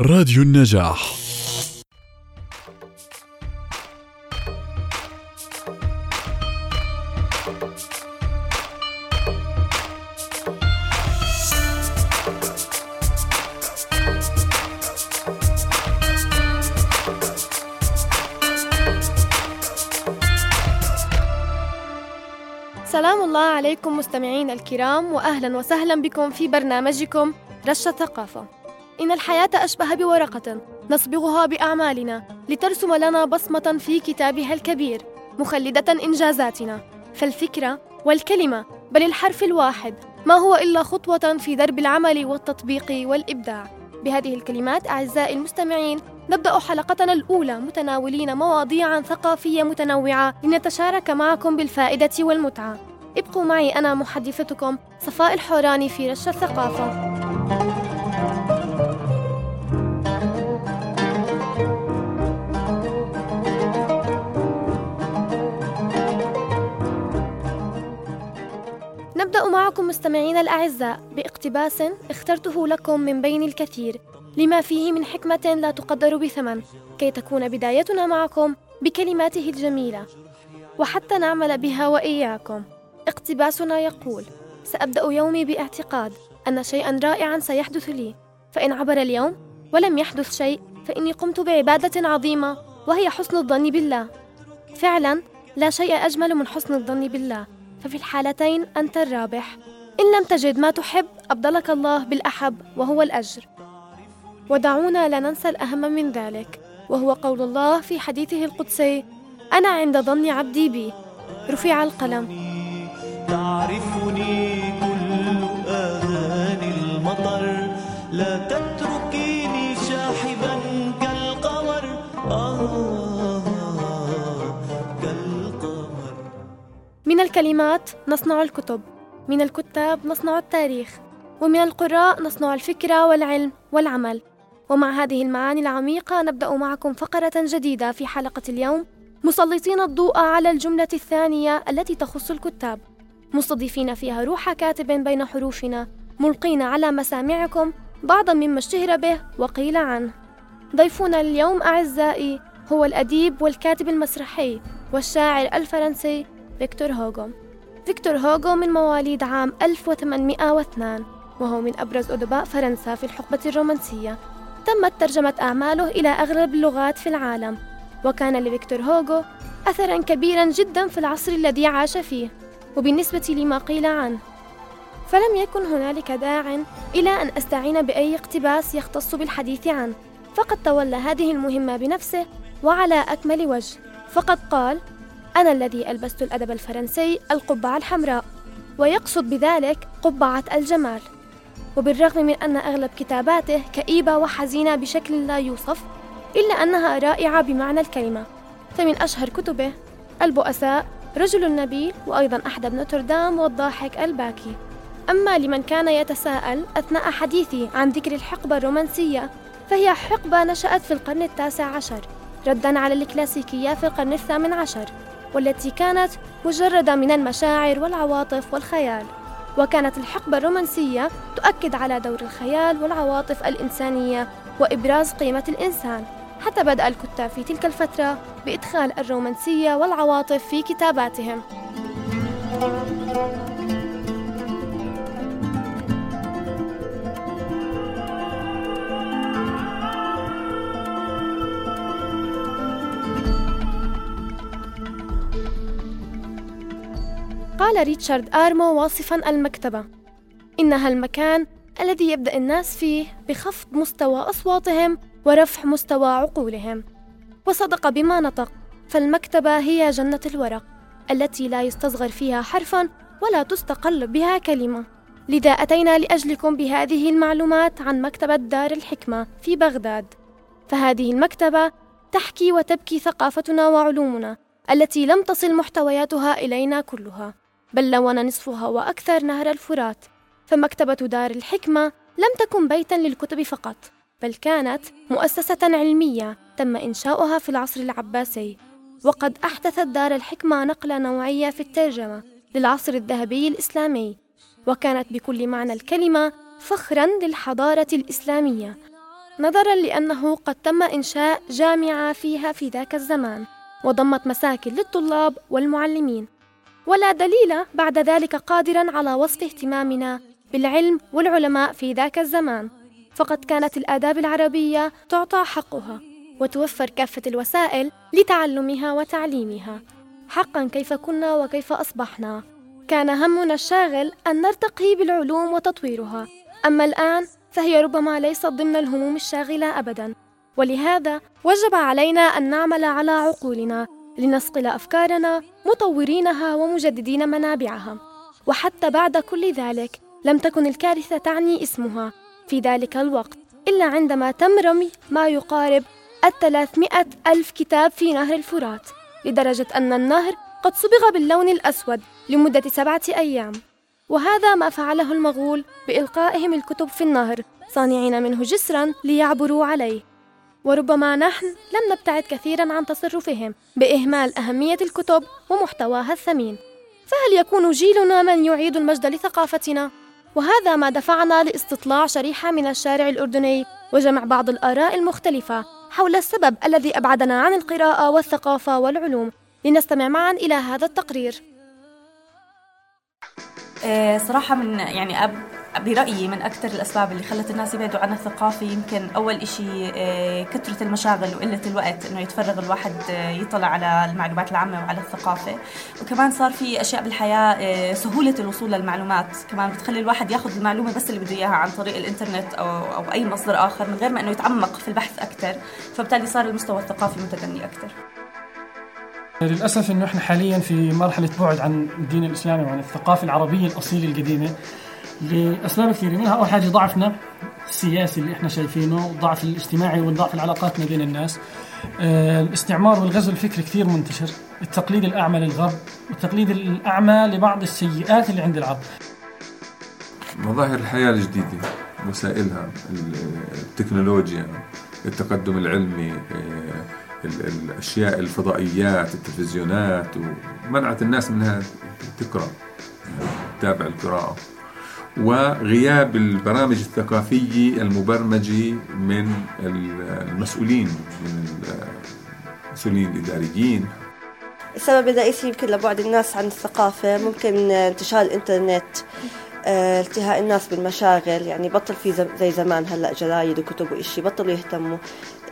راديو النجاح سلام الله عليكم مستمعين الكرام واهلا وسهلا بكم في برنامجكم رشة ثقافة. إن الحياة أشبه بورقة نصبغها بأعمالنا لترسم لنا بصمة في كتابها الكبير مخلدة إنجازاتنا. فالفكرة والكلمة بل الحرف الواحد ما هو إلا خطوة في درب العمل والتطبيق والإبداع. بهذه الكلمات أعزائي المستمعين نبدأ حلقتنا الأولى متناولين مواضيعا ثقافية متنوعة لنتشارك معكم بالفائدة والمتعة. ابقوا معي أنا محدثتكم صفاء الحوراني في رش الثقافة. نبدأ معكم مستمعينا الأعزاء باقتباس اخترته لكم من بين الكثير لما فيه من حكمة لا تقدر بثمن كي تكون بدايتنا معكم بكلماته الجميلة وحتى نعمل بها وإياكم. اقتباسنا يقول سأبدأ يومي باعتقاد أن شيئا رائعا سيحدث لي فإن عبر اليوم ولم يحدث شيء فإني قمت بعبادة عظيمة وهي حسن الظن بالله. فعلا لا شيء أجمل من حسن الظن بالله. ففي الحالتين أنت الرابح. إن لم تجد ما تحب أبدلك الله بالأحب وهو الأجر. ودعونا لا ننسى الأهم من ذلك وهو قول الله في حديثه القدسي أنا عند ظن عبدي بي. رفع القلم. تعرفني الكلمات نصنع الكتب. من الكتاب نصنع التاريخ ومن القراء نصنع الفكرة والعلم والعمل. ومع هذه المعاني العميقة نبدأ معكم فقرة جديدة في حلقة اليوم مسلطين الضوء على الجملة الثانية التي تخص الكتاب. مستضيفين فيها روح كاتب بين حروفنا ملقين على مسامعكم بعضا مما اشتهر به وقيل عنه. ضيفنا اليوم أعزائي هو الأديب والكاتب المسرحي والشاعر الفرنسي فيكتور هوغو. فيكتور هوغو من مواليد عام 1802 وهو من أبرز أدباء فرنسا في الحقبة الرومانسية. تمت ترجمة أعماله إلى أغلب اللغات في العالم وكان لفيكتور هوغو أثرا كبيرا جدا في العصر الذي عاش فيه وبالنسبة لما قيل عنه. فلم يكن هنالك داع إلى أن أستعين بأي اقتباس يختص بالحديث عنه فقد تولى هذه المهمة بنفسه وعلى أكمل وجه. فقد قال أنا الذي ألبست الأدب الفرنسي القبعة الحمراء ويقصد بذلك قبعة الجمال. وبالرغم من أن أغلب كتاباته كئيبة وحزينة بشكل لا يوصف إلا أنها رائعة بمعنى الكلمة. فمن أشهر كتبه البؤساء رجل النبيل وأيضا أحدب نوتردام والضاحك الباكي. أما لمن كان يتساءل أثناء حديثي عن ذكر الحقبة الرومانسية فهي حقبة نشأت في القرن التاسع عشر ردا على الكلاسيكية في القرن الثامن عشر. والتي كانت مجردة من المشاعر والعواطف والخيال. وكانت الحقبة الرومانسية تؤكد على دور الخيال والعواطف الإنسانية وإبراز قيمة الإنسان حتى بدأ الكتاب في تلك الفترة بإدخال الرومانسية والعواطف في كتاباتهم. قال ريتشارد آرمو واصفا المكتبة. إنها المكان الذي يبدأ الناس فيه بخفض مستوى أصواتهم ورفع مستوى عقولهم. وصدق بما نطق فالمكتبة هي جنة الورق التي لا يستصغر فيها حرفا ولا تستقل بها كلمة. لذا أتينا لأجلكم بهذه المعلومات عن مكتبة دار الحكمة في بغداد. فهذه المكتبة تحكي وتبكي ثقافتنا وعلومنا التي لم تصل محتوياتها إلينا كلها. بل لون نصفها وأكثر نهر الفرات فمكتبة دار الحكمة لم تكن بيتا للكتب فقط بل كانت مؤسسة علمية تم إنشاؤها في العصر العباسي. وقد أحدثت دار الحكمة نقلة نوعية في الترجمة للعصر الذهبي الإسلامي وكانت بكل معنى الكلمة فخرا للحضارة الإسلامية نظرا لأنه قد تم إنشاء جامعة فيها في ذاك الزمان وضمت مساكن للطلاب والمعلمين. ولا دليل بعد ذلك قادرا على وصف اهتمامنا بالعلم والعلماء في ذاك الزمان. فقد كانت الآداب العربية تعطى حقها وتوفر كافة الوسائل لتعلمها وتعليمها. حقا كيف كنا وكيف أصبحنا. كان همنا الشاغل أن نرتقي بالعلوم وتطويرها. أما الآن فهي ربما ليست ضمن الهموم الشاغلة أبدا. ولهذا وجب علينا أن نعمل على عقولنا لنصقل أفكارنا مطورينها ومجددين منابعها. وحتى بعد كل ذلك لم تكن الكارثة تعني اسمها. في ذلك الوقت إلا عندما تم رمي ما يقارب الثلاثمائة ألف كتاب في نهر الفرات لدرجة أن النهر قد صبغ باللون الأسود لمدة سبعة أيام. وهذا ما فعله المغول بإلقائهم الكتب في النهر صانعين منه جسرا ليعبروا عليه. وربما نحن لم نبتعد كثيرا عن تصرفهم بإهمال أهمية الكتب ومحتواها الثمين. فهل يكون جيلنا من يعيد المجد لثقافتنا؟ وهذا ما دفعنا لاستطلاع شريحة من الشارع الأردني وجمع بعض الآراء المختلفة حول السبب الذي أبعدنا عن القراءة والثقافة والعلوم. لنستمع معا إلى هذا التقرير. آه، صراحة من يعني أب برأيي من أكثر الأسباب اللي خلت الناس يبعدوا عن الثقافة يمكن أول إشي آه، كثرة المشاغل وقلة الوقت إنه يتفرغ الواحد آه، يطلع على المعلومات العامة وعلى الثقافة. وكمان صار في أشياء بالحياة سهولة الوصول للمعلومات. كمان بتخلي الواحد ياخذ المعلومة بس اللي بده إياها عن طريق الإنترنت أو, أو أي مصدر آخر من غير ما إنه يتعمق في البحث أكثر. فبالتالي صار المستوى الثقافي متدني أكثر. للأسف أنه إحنا حاليا في مرحلة بعد عن الدين الإسلامي وعن الثقافة العربية الأصيلة القديمة. لأسباب كثيرة منها أول حاجة ضعفنا السياسي اللي إحنا شايفينه الضعف الاجتماعي والضعف العلاقات ما بين الناس. آه، الاستعمار والغزو الفكري كثير منتشر التقليد الأعمى للغرب والتقليد الأعمى لبعض السيئات اللي عند العرب. مظاهر الحياة الجديدة وسائلها التكنولوجيا التقدم العلمي آه، الأشياء الفضائيات التلفزيونات ومنعت الناس منها تقرأ تتابع القراءة. وغياب البرامج الثقافية المبرمجة من المسؤولين من المسؤولين الإداريين. السبب الرئيسي يمكن لبعد الناس عن الثقافة ممكن انتشار الإنترنت آه، التهاء الناس بالمشاغل يعني بطل في زي زمان هلأ جرايد وكتب وإشي بطلوا يهتموا.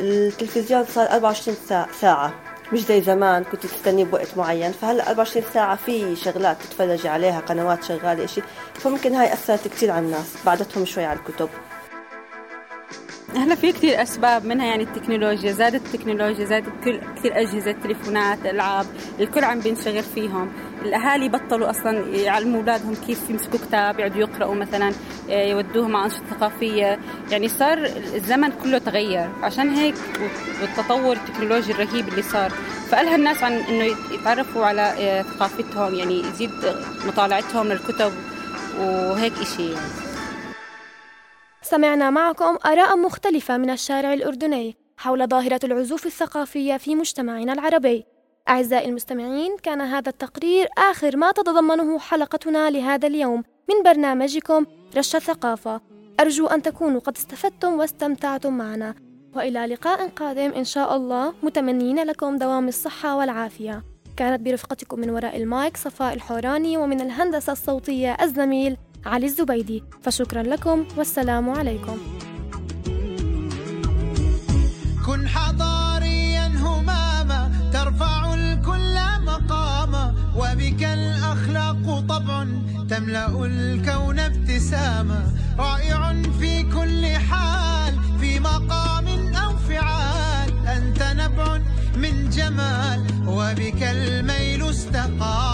التلفزيون صار 24 ساعة. مش زي زمان كنت تستني بوقت معين فهلا 24 ساعة في شغلات تتفرجي عليها قنوات شغالة إشي. فممكن هاي أثرت كثير على الناس بعدتهم شوي على الكتب. هلا في كثير أسباب منها يعني التكنولوجيا زادت التكنولوجيا زادت كل كثير أجهزة تليفونات ألعاب الكل عم بينشغل فيهم. الأهالي بطلوا أصلا يعلموا أولادهم كيف يمسكوا كتاب يقعدوا يقرأوا مثلا آه، يودوهم على أنشطة ثقافية يعني صار الزمن كله تغير عشان هيك والتطور التكنولوجي الرهيب اللي صار فألها الناس عن إنه يتعرفوا على آه، ثقافتهم يعني يزيد مطالعتهم للكتب وهيك إشي يعني. سمعنا معكم آراء مختلفة من الشارع الأردني حول ظاهرة العزوف الثقافية في مجتمعنا العربي. أعزائي المستمعين، كان هذا التقرير آخر ما تتضمنه حلقتنا لهذا اليوم من برنامجكم رش الثقافة. أرجو أن تكونوا قد استفدتم واستمتعتم معنا. وإلى لقاء قادم إن شاء الله متمنين لكم دوام الصحة والعافية. كانت برفقتكم من وراء المايك صفاء الحوراني ومن الهندسة الصوتية الزميل علي الزبيدي فشكرا لكم والسلام عليكم كن حضاريا تملأ الكون ابتسامة. رائع في كل حال في مقام أو فعال أنت نبع من جمال وبك الميل استقام